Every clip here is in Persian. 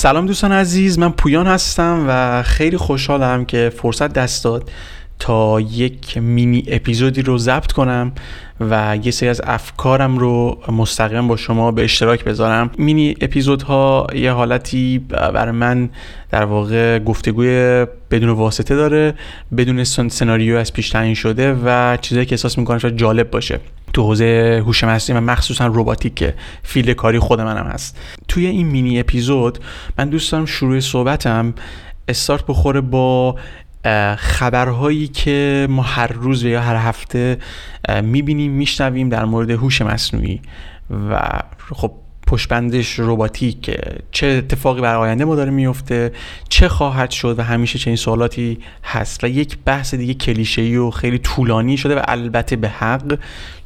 سلام دوستان عزیز من پویان هستم و خیلی خوشحالم که فرصت دست داد تا یک مینی اپیزودی رو ضبط کنم و یه سری از افکارم رو مستقیم با شما به اشتراک بذارم. مینی اپیزودها یه حالتی برای من در واقع گفتگوی بدون واسطه داره بدون سناریو از پیش تعیین شده و چیزایی که احساس می‌کنم شاید جالب باشه. تو حوزه هوش مصنوعی و مخصوصا روباتیک که فیلد کاری خود منم هست. توی این مینی اپیزود من دوست دارم شروع صحبتم استارت بخوره با خبرهایی که ما هر روز یا هر هفته می‌بینیم میشنویم در مورد هوش مصنوعی و خب پشبندش روباتیک چه اتفاقی بر آینده ما داره میفته چه خواهد شد و همیشه چنین سوالاتی هست. و یک بحث دیگه کلیشه‌ای و خیلی طولانی شده و البته به حق.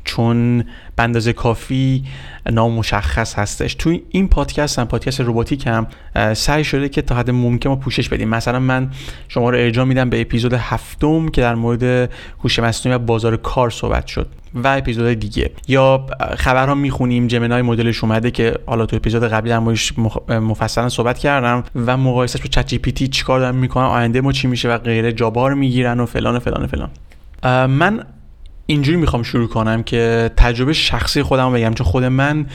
چون به اندازه کافی نامشخص هستش. تو این پادکست هم پادکست روباتیک هم سعی شده که تا حد ممکن ما پوشش بدیم. مثلا من شما رو ارجاع میدم به اپیزود هفتم که در مورد هوش مصنوعی و بازار کار صحبت شد و اپیزود دیگه. یا خبرها می‌خونیم جمنای مدلش اومده که حالا تو اپیزود قبلی در موردش مفصلا صحبت کردم و مقایسش با چت جی پی تی چیکار دارن می‌کنن آینده ما چی میشه و غیره جابار می‌گیرن و فلان و فلان و فلان. من اینجوری می‌خوام شروع کنم که تجربه شخصی خودم بگم چون خود من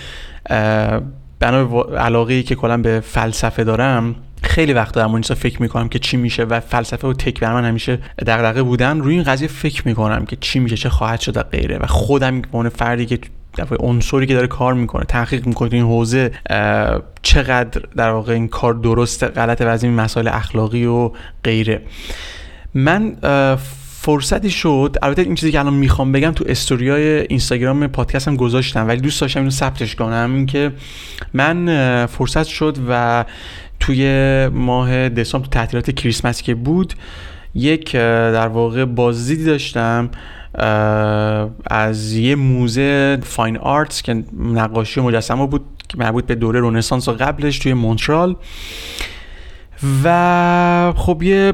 بنا علاقه ای که کلا به فلسفه دارم خیلی وقت در مورد فکر می‌کنم که چی میشه و فلسفه و تک بر من همیشه دغدغه بودن. روی این قضیه فکر می‌کنم که چی میشه چه خواهد شد غیره. و خودم به فردی که در عنصری که داره کار می‌کنه تحقیق می‌کنه این حوزه چقدر در واقع این کار درست غلط و از این مسائل اخلاقی و غیره. من فرصتی شد. البته این چیزی که الان می‌خوام بگم تو استوریای اینستاگرام پادکستم گذاشتم ولی دوست داشتم اینو ثبتش کنم. اینکه من فرصت شد و توی ماه دسامبر تو تعطیلات کریسمس که بود یک در واقع بازدیدی داشتم از یه موزه فاین آرتس که نقاشی و مجسمه بود که مربوط به دوره رونسانس و قبلش توی مونترال. و خب یه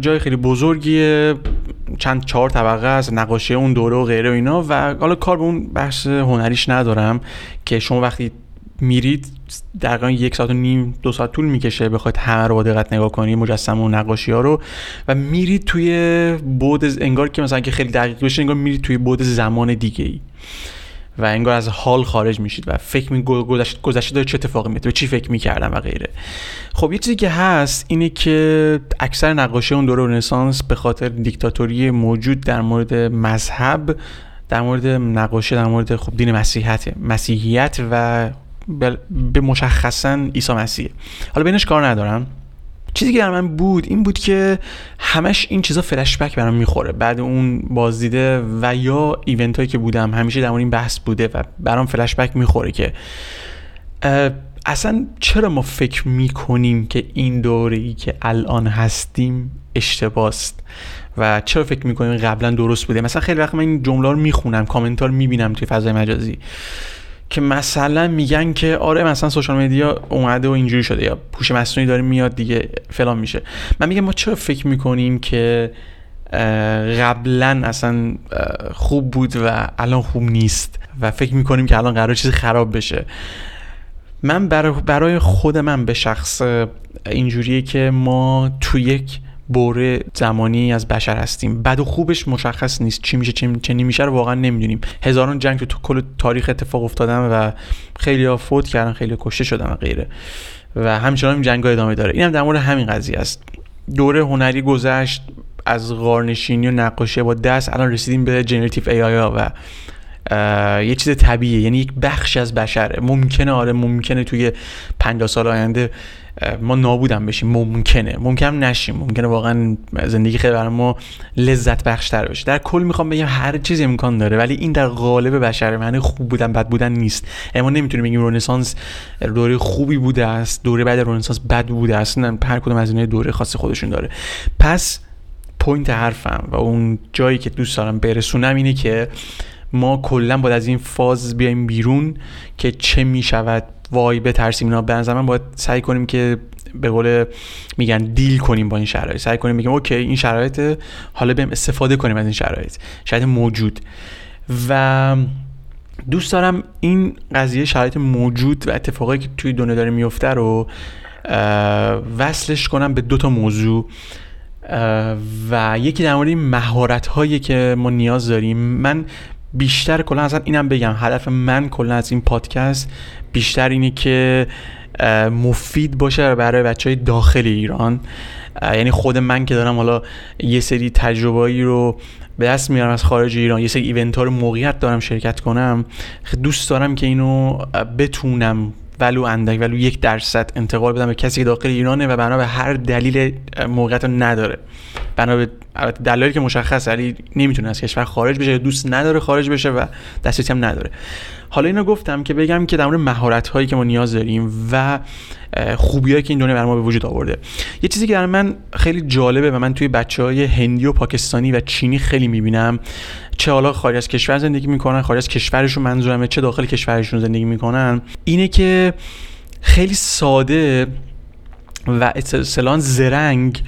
جای خیلی بزرگیه. چند چهار طبقه است نقاشی اون دوره و غیره و اینا و حالا کار به اون بحث هنریش ندارم که شما وقتی میرید دقیقا یک ساعت و نیم دو ساعت طول می‌کشه بخواید همه رو با دقت نگاه کنید مجسمه و نقاشی ها رو و میرید توی بود انگار که مثلا که خیلی دقیق بشه انگار میرید توی بود زمان دیگه ای و انگار از حال خارج میشید و فکر می گذشته داره چه اتفاقی میفته چی فکر می‌کردم و غیره. خب یه چیزی که هست اینه که اکثر نقاشی اون دوره رنسانس به خاطر دیکتاتوری موجود در مورد مذهب در مورد نقاشی در مورد خب دین مسیحیت مسیحیت و به مشخصا عیسی مسیح. حالا بینش کار ندارم. چیزی که در من بود این بود که همش این چیزا فلش بک برام می‌خوره. بعد اون بازدیده و یا ایونت هایی که بودم همیشه در این بحث بوده و برام فلش بک می‌خوره که اصلا چرا ما فکر می‌کنیم که این دوره ای که الان هستیم اشتباست و چرا فکر می‌کنیم قبلا درست بوده؟ مثلا خیلی وقت من این جمله رو می‌خونم کامنتار می‌بینم توی فضای مجازی. که مثلا میگن که آره مثلا سوشال مدیا اومده و اینجوری شده یا پوش مصنوعی داره میاد دیگه فلان میشه. من میگم ما چرا فکر می‌کنیم که قبلا اصلا خوب بود و الان خوب نیست و فکر می‌کنیم که الان قرار چیزی خراب بشه؟ من برای خود من به شخص اینجوریه که ما تو یک بوره زمانی از بشر هستیم. بد و خوبش مشخص نیست چی میشه چه نمیشه رو واقعا نمی‌دونیم. هزاران جنگ تو, کل تاریخ اتفاق افتادن و خیلی ها فوت کردن خیلی کشته شدن و غیره. و همچنان جنگ ها ادامه داره. اینم در مورد همین قضیه است. دوره هنری گذشت از غارنشینی و نقاشی با دست الان رسیدیم به جنراتیو ای آی و یه چیز طبیعیه. یعنی یک بخش از بشره. ممکنه آره ممکنه توی 50 سال آینده ما نابودم بشیم ممکنه. ممکنه نشیم. ممکنه واقعا زندگی خیلی برای ما لذت بخشتر بشه. در کل می‌خوام بگم هر چیزی امکان داره ولی این در قالب بشر معنی خوب بودن بد بودن نیست. اما نمی‌تونیم بگیم رنسانس دوره خوبی بوده است دوره بعد رنسانس بد بوده است. هر کدوم از اینها دوره خاص خودشون داره. پس point حرفم و اون جایی که دوست دارم برسونم اینه که ما کلا باید از این فاز بیایم بیرون که چه می‌شود وای بترسیم اینا به من باید سعی کنیم که به قول میگن دیل کنیم با این شرایط. سعی کنیم بگیم اوکی این شرایط حالا بریم استفاده کنیم از این شرایط. شرایط موجود. و دوست دارم این قضیه شرایط موجود و اتفاقی که توی دنیا داره میفته رو وصلش کنم به دو تا موضوع. و یکی در مورد مهارت هایی که ما نیاز داریم. من بیشتر کلا اصلا اینم بگم هدف من کلا از این پادکست بیشتر اینه که مفید باشه برای بچه های داخل ایران. یعنی خود من که دارم حالا یه سری تجربهایی رو به دست میارم از خارج ایران یه سری ایونت ها رو موقعیت دارم شرکت کنم دوست دارم که اینو بتونم ولو اندک ولو یک درصد انتقال بدم به کسی که داخل ایرانه و بنا به هر دلیل موقعیت رو نداره. بنا به دلایلی که مشخص ولی نمی‌تونه از کشور خارج بشه دوست نداره خارج بشه و دسترسی هم نداره. حالا اینو گفتم که بگم که در مورد مهارت هایی که ما نیاز داریم و خوبیایی که این دنیا بر ما به وجود آورده. یه چیزی که در من خیلی جالبه و من توی بچه های هندی و پاکستانی و چینی خیلی می‌بینم چه حالا خارج از کشور زندگی می‌کنن خارج از کشورشون منظورمه چه داخل کشورشون زندگی می‌کنن اینه که خیلی ساده و اصطلاحا زرنگ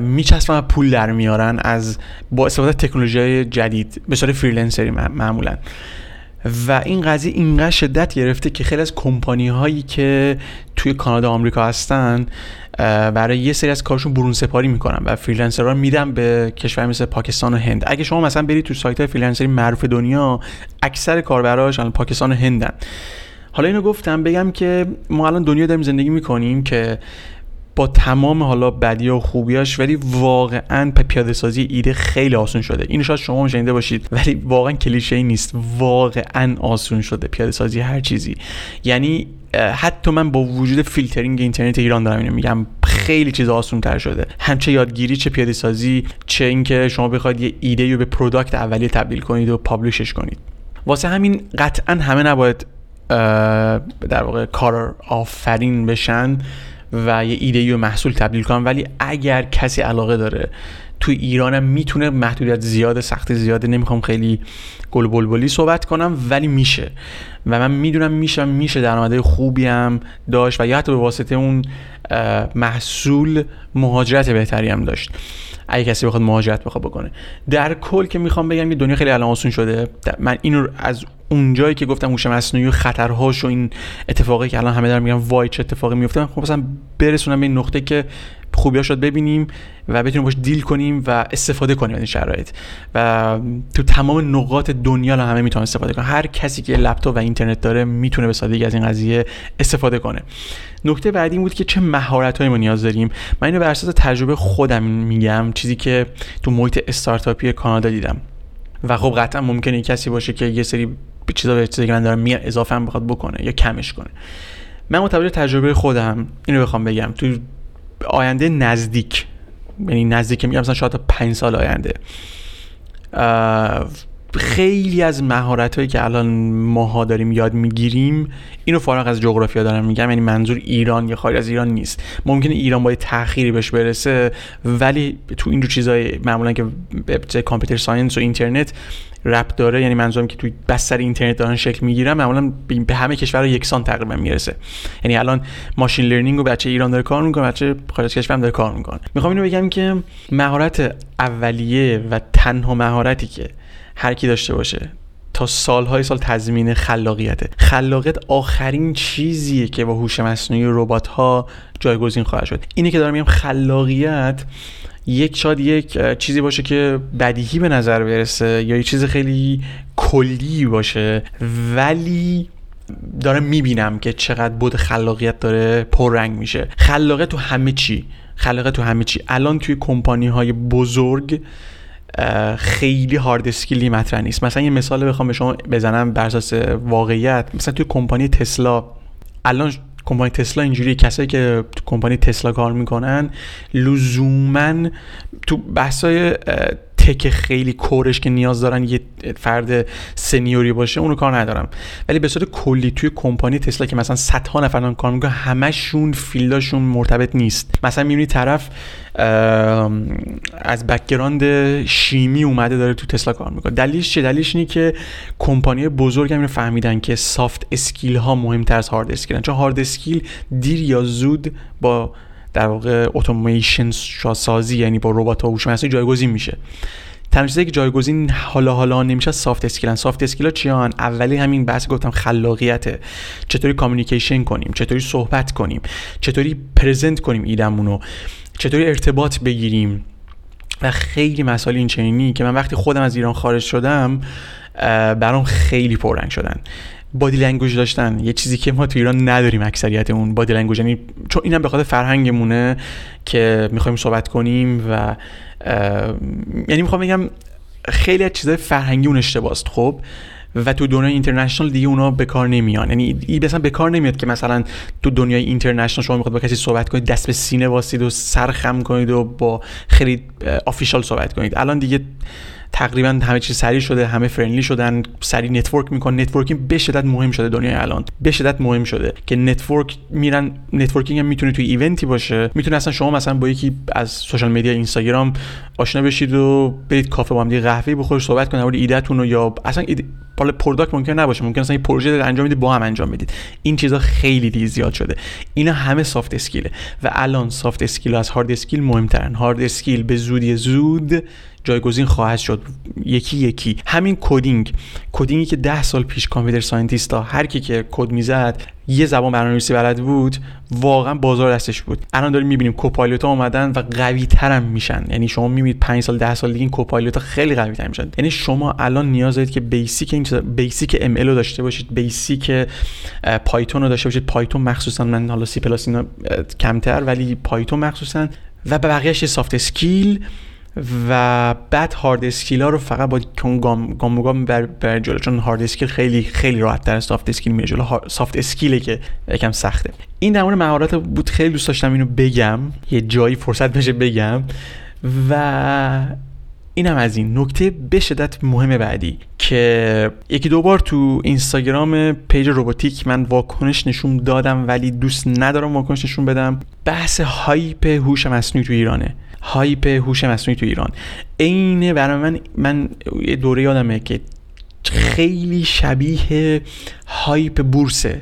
میچسبن و پول در میارن از با استفاده تکنولوژی جدید به صورت freelancer ی معمولا. و این قضیه اینقدر شدت گرفته که خیلی از کمپانی هایی که توی کانادا آمریکا هستن برای یه سری از کارشون برون سپاری می‌کنن و freelancer ها میدن به کشور مثل پاکستان و هند. اگه شما مثلا برید تو سایت های freelancer ی معروف دنیا اکثر کاربراش پاکستان و هندن. حالا اینو گفتم بگم که ما الان دنیا داریم زندگی می‌کنیم که با تمام حالا بدی و خوبیاش ولی واقعا پیاده سازی ایده خیلی آسون شده. اینو شاید شما شنیده باشید ولی واقعا کلیشه ای نیست. واقعا آسون شده پیاده سازی هر چیزی. یعنی حتی من با وجود فیلترینگ اینترنت ایران دارم اینو میگم خیلی چیز آسون تر شده. هم چه یادگیری چه پیاده سازی چه اینکه شما بخواید یه ایده رو به product اولیه تبدیل کنید و publish ش کنید. واسه همین قطعا همه نباید در واقع کار آفرین بشن. و یه ایده و محصول تبدیل کنم. ولی اگر کسی علاقه داره تو ایرانم می‌تونه محدودیت زیاد سخت زیاده. نمی‌خوام خیلی گل بلبلی صحبت کنم ولی میشه. و من می‌دونم میشه میشه درآمده خوبی هم داشت و یا حتی به واسطه اون محصول مهاجرت بهتری هم داشت. اگه کسی بخواد مهاجرت بخواد بکنه. در کل که می‌خوام بگم که دنیا خیلی الان آسون شده. من اینو از اونجایی که گفتم هوش مصنوعی و خطرهاش و این اتفاقی که الان همه دارن میگن وای چه اتفاقی میفته من خب مثلا برسونم به این نقطه که خوبی شد ببینیم و بتونیم باش دیل کنیم و استفاده کنیم از این شرایط. و تو تمام نقاط دنیا الان همه می‌تونن استفاده کنن. هر کسی که لپتاپ و اینترنت داره می‌تونه به سادگی از این قضیه استفاده کنه. نکته بعدی بود که چه مهارت ما نیاز داریم. من اینو بر اساس تجربه خودم میگم چیزی که تو محیط استارتاپی کانادا دیدم. و خب قطعا ممکنه کسی باشه که یه سری چیزا به چیزی که من دارم اضافه هم بخواد بکنه یا کمش کنه. من مطابق تجربه خودم اینو بخوام بگم. تو آینده نزدیک. یعنی نزدیک میگم مثلا شاید تا 5 سال آینده. خیلی از مهارت هایی که الان ماها داریم یاد می‌گیریم اینو فارغ از جغرافیا دارم میگم یعنی منظور ایران یا خارج از ایران نیست. ممکنه ایران با تأخیری بهش برسه ولی تو این چیزای معمولا که به computer science و اینترنت ربط داره یعنی منظورم که توی بستر اینترنت دارن شکل می‌گیرن معمولا به همه کشورها یکسان تقریبا می‌رسه. یعنی الان machine learning و بچه ایران داره کار می‌کنه بچه خارج کشور هم داره کار می‌کنه. می‌خوام اینو بگم که مهارت اولیه و تنها مهارتی که هر کی داشته باشه. تا سالهای سال تضمین خلاقیته. خلاقیت آخرین چیزیه که با هوش مصنوعی و ربات ها جایگزین خواهد شد. اینه که دارم میگم خلاقیت یک شاید یک چیزی باشه که بدیهی به نظر برسه یا یک چیز خیلی کلی باشه. ولی دارم می‌بینم که چقدر بود خلاقیت داره پررنگ میشه. خلاقیت تو همه چی. خلاقیت تو همه چی. الان توی کمپانی های بزرگ خیلی هارد اسکیلی مطرح نیست. مثلا یه مثال بخوام به شما بزنم بر اساس واقعیت. مثلا توی کمپانی تسلا الان کمپانی تسلا اینجوری کسایی که تو کمپانی تسلا کار می‌کنن لزوما تو بحثای تک خیلی کورش که نیاز دارن یه فرد سنیوری باشه اونو کار ندارم. ولی به صورت کلی توی کمپانی تسلا که مثلا صدها نفر دارن کار می‌کنن همشون فیلداشون مرتبط نیست. مثلا می‌بینی طرف از background شیمی اومده داره تو تسلا کار می‌کنه. دلیلش چه دلیلش اینه که کمپانی بزرگ هم فهمیدن که soft skill ها مهمتر از hard skill چون hard skill دیر یا زود با در واقع اتوماسیون سازی یعنی با ربات ها هوش مصنوعی جایگزین میشه. تنها که جایگزین حالا حالا نمیشه soft skill ن soft skill ا چیان اولی همین بحث گفتم خلاقیته چطوری communication کنیم؟ چطوری صحبت کنیم؟ چطوری present کنیم ایدمونو چطوری ارتباط بگیریم؟ و خیلی مسائل این چنینی که من وقتی خودم از ایران خارج شدم برام خیلی پررنگ شدن. body language داشتن. یه چیزی که ما تو ایران نداریم اکثریت اون body language یعنی چون اینم به خاطر فرهنگمونه که می‌خوایم صحبت کنیم و یعنی می‌خوام بگم خیلی از چیزای فرهنگی اون اشتباست خب و تو دنیای international دیگه اونا به کار نمیان. یعنی این مثلا به کار نمیاد که مثلا تو دنیای international شما می‌خواد با کسی صحبت کنید دست به سینه واسید و سر خم کنید و با خیلی official صحبت کنید. الان دیگه تقریبا همه چیز سریع شده همه friendly شدن سریع network میکنن networking به شدت مهم شده دنیای الان. به شدت مهم شده که network میرن networking هم می‌تونه توی event ی باشه. می‌تونه اصلا شما مثلا با یکی از social media اینستاگرام آشنا بشید و برید کافه با هم دیگه قهوه بخورید صحبت کنید ایده ایدهتون یا اصلا ایده حالا product ممکن نباشه. ممکن اصلا یه پروژه انجام می‌دید با هم انجام می‌دید. این چیزا خیلی دیگه زیاد شده. اینا همه soft skill ه و الان soft skill از hard skill مهمترن. hard skill به زودی زود جایگزین خواهد شد. یکی یکی. همین coding. coding ی که ده سال پیش computer scientist ها هر کی که کد می‌زد یه زبان برنامه‌نویسی بلد بود واقعا بازار دستش بود. الان داریم می‌بینیم copilot ها اومدن و قوی ترم میشن. یعنی شما می‌بینید 5 سال 10 سال دیگه این copilot ها خیلی قوی تر میشن. یعنی شما الان نیاز دارید که basic این basic ام رو داشته باشید basic پایتون رو داشته باشید. پایتون مخصوصا من حالا C plus کمتر ولی پایتون مخصوصا. و به بقیه‌اش soft skill و بعد hard skill ها رو فقط با گام گام گام بر, بر جلو چون hard skill خیلی خیلی راحت تر soft skill میره جلو. soft skill ه که یکم سخته. این در مورد مهارت بود. خیلی دوست داشتم اینو بگم. یه جایی فرصت بشه بگم. و اینم از این نکته به شدت مهم بعدی که یکی دو بار تو اینستاگرام page روباتیک من واکنش نشون دادم ولی دوست ندارم واکنش نشون بدم. بحث hype هوش مصنوعی تو ایرانه. hype هوش مصنوعی تو ایران. عین برای من من یه دوره یادمه که خیلی شبیه hype بورسه.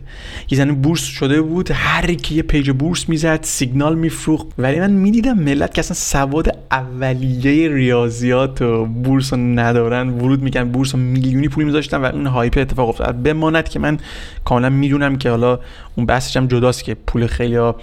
یه زنی بورس شده بود هر کی یه page بورس می‌زد سیگنال میفروخت. ولی من می‌دیدم ملت که اصلا سواد اولیه ریاضیات و بورس رو ندارن. ورود می‌کنن بورس رو میلیونی پول میذاشتن و اون hype اتفاق افتاد. بماند که من کاملا می‌دونم که حالا اون بحثش هم جداست که پول خیلی ها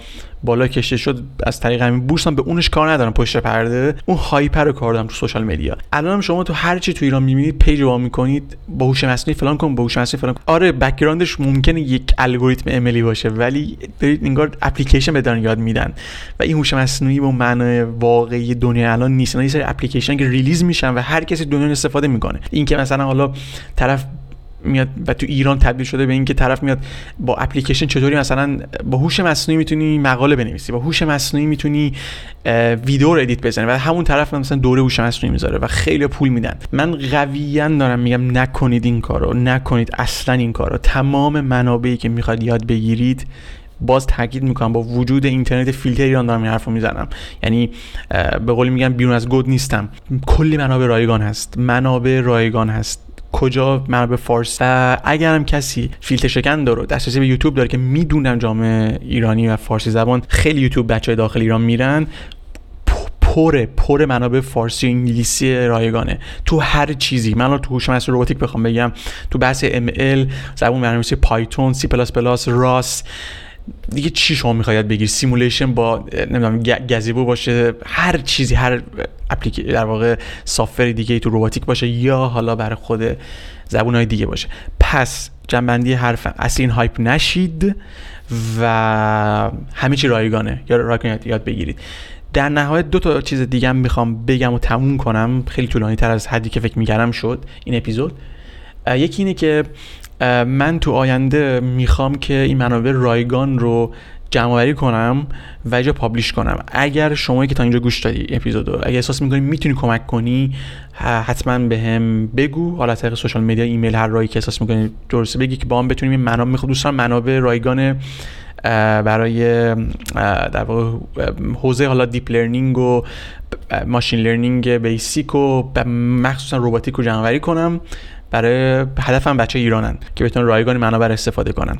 بالا کشیده شد. از طریق همین بورس هم به اونش کار ندارم پشت پرده. اون hype رو کار دارم تو social media. الان شما تو هر چی تو ایران می‌بینید page وا می‌کنید با هوش مصنوعی فلان کن با هوش مصنوعی فلان کن. آره background ش ممکنه یک الگوریتم ML ی باشه ولی دارید انگار اپلیکیشن به یاد میدن. و این هوش مصنوعی به معنای واقعی دنیا الان نیست. یه سری اپلیکیشن که release میشن و هر کسی دنیا استفاده می‌کنه. این که مثلا حالا طرف میاد و تو ایران تبدیل شده به اینکه طرف میاد با اپلیکیشن چطوری مثلا با هوش مصنوعی می‌تونی مقاله بنویسی با هوش مصنوعی می‌تونی ویدیو رو edit بزنی و همون طرف مثلا دوره هوش مصنوعی می‌ذاره و خیلی پول میدن. من قویا دارم میگم نکنید این کارو نکنید اصلا این کارو. تمام منابعی که می‌خواد یاد بگیرید باز تاکید می‌کنم با وجود اینترنت فیلتر ایران دارم این حرفو می‌زنم. یعنی به قولی میگم بیرون از گود نیستم. کلی منابع رایگان هست. منابع رایگان هست. کجا منابع فارسی اگرم کسی فیلتر شکن داره دسترسی به یوتیوب داره که می‌دونم جامعه ایرانی و فارسی زبان خیلی یوتیوب بچه داخل ایران میرن پر پر منابع فارسی و انگلیسی رایگانه. تو هر چیزی. من تو هوش مصنوعی رباتیک بخوام بگم تو بحث ML زبان برنامه‌نویسی پایتون سی پلاس پلاس راس دیگه چی شما می‌خواید بگیر simulation با نمی‌دونم Gazebo باشه هر چیزی هر اپلیک در واقع سافر دیگه تو روباتیک باشه یا حالا برای خود زبون های دیگه باشه. پس جنبندی حرف اصلی این هایپ نشید و همه چی رایگانه. یا رایگان یاد بگیرید. در نهایت دو تا چیز دیگه هم می‌خوام بگم و تموم کنم. خیلی طولانی تر از حدی که فکر می‌کردم شد این اپیزود. یکی اینه که من تو آینده می‌خوام که این منابع رایگان رو جمع کنم و جا publish کنم. اگر شما که تا اینجا گوش دادی اپیزودو اگر احساس می‌کنی می‌تونی کمک کنی حتما بهم بگو. حالا طریق social media ایمیل هر راهی که احساس می‌کنی درسته بگی که با هم بتونیم این منابع می‌خوام دوستان منابع رایگان برای در واقع حوزه حالا deep learning و machine learning basic و مخصوصا روباتیک رو جمع کنم. برای هدفم بچه ایرانن که بتونن رایگان منابع استفاده کنن.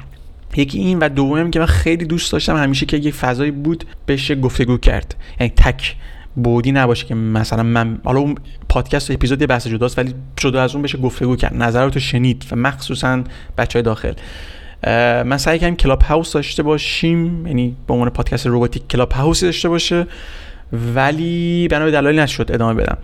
یکی این و دوم که من خیلی دوست داشتم همیشه که یک فضایی بود بشه گفتگو کرد. یعنی تک بعدی نباشه که مثلا من حالا اون پادکست و اپیزود بحث جداست ولی جدا از اون بشه گفتگو کرد. نظراتو شنید و مخصوصا بچه های داخل من سعی کردم کلاب هاوس داشته باشیم. یعنی به عنوان پادکست روباتیک کلاب هاوسی داشته باشه. ولی بنا به دلایلی نشد ادامه بدم.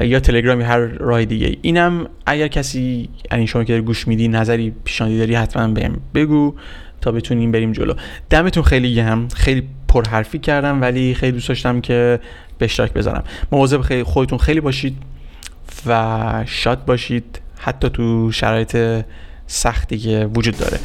یا تلگرام یا هر راه دیگه. اینم اگر کسی یعنی شما که گوش میدی نظری پیشنهادی داری حتما بهم بگو تا بتونیم بریم جلو. دمتون خیلی گرم. خیلی پرحرفی کردم ولی خیلی دوست داشتم که به اشتراک بذارم. مواظب خیلی خودتون خیلی باشید و شاد باشید. حتی تو شرایط سختی که وجود داره.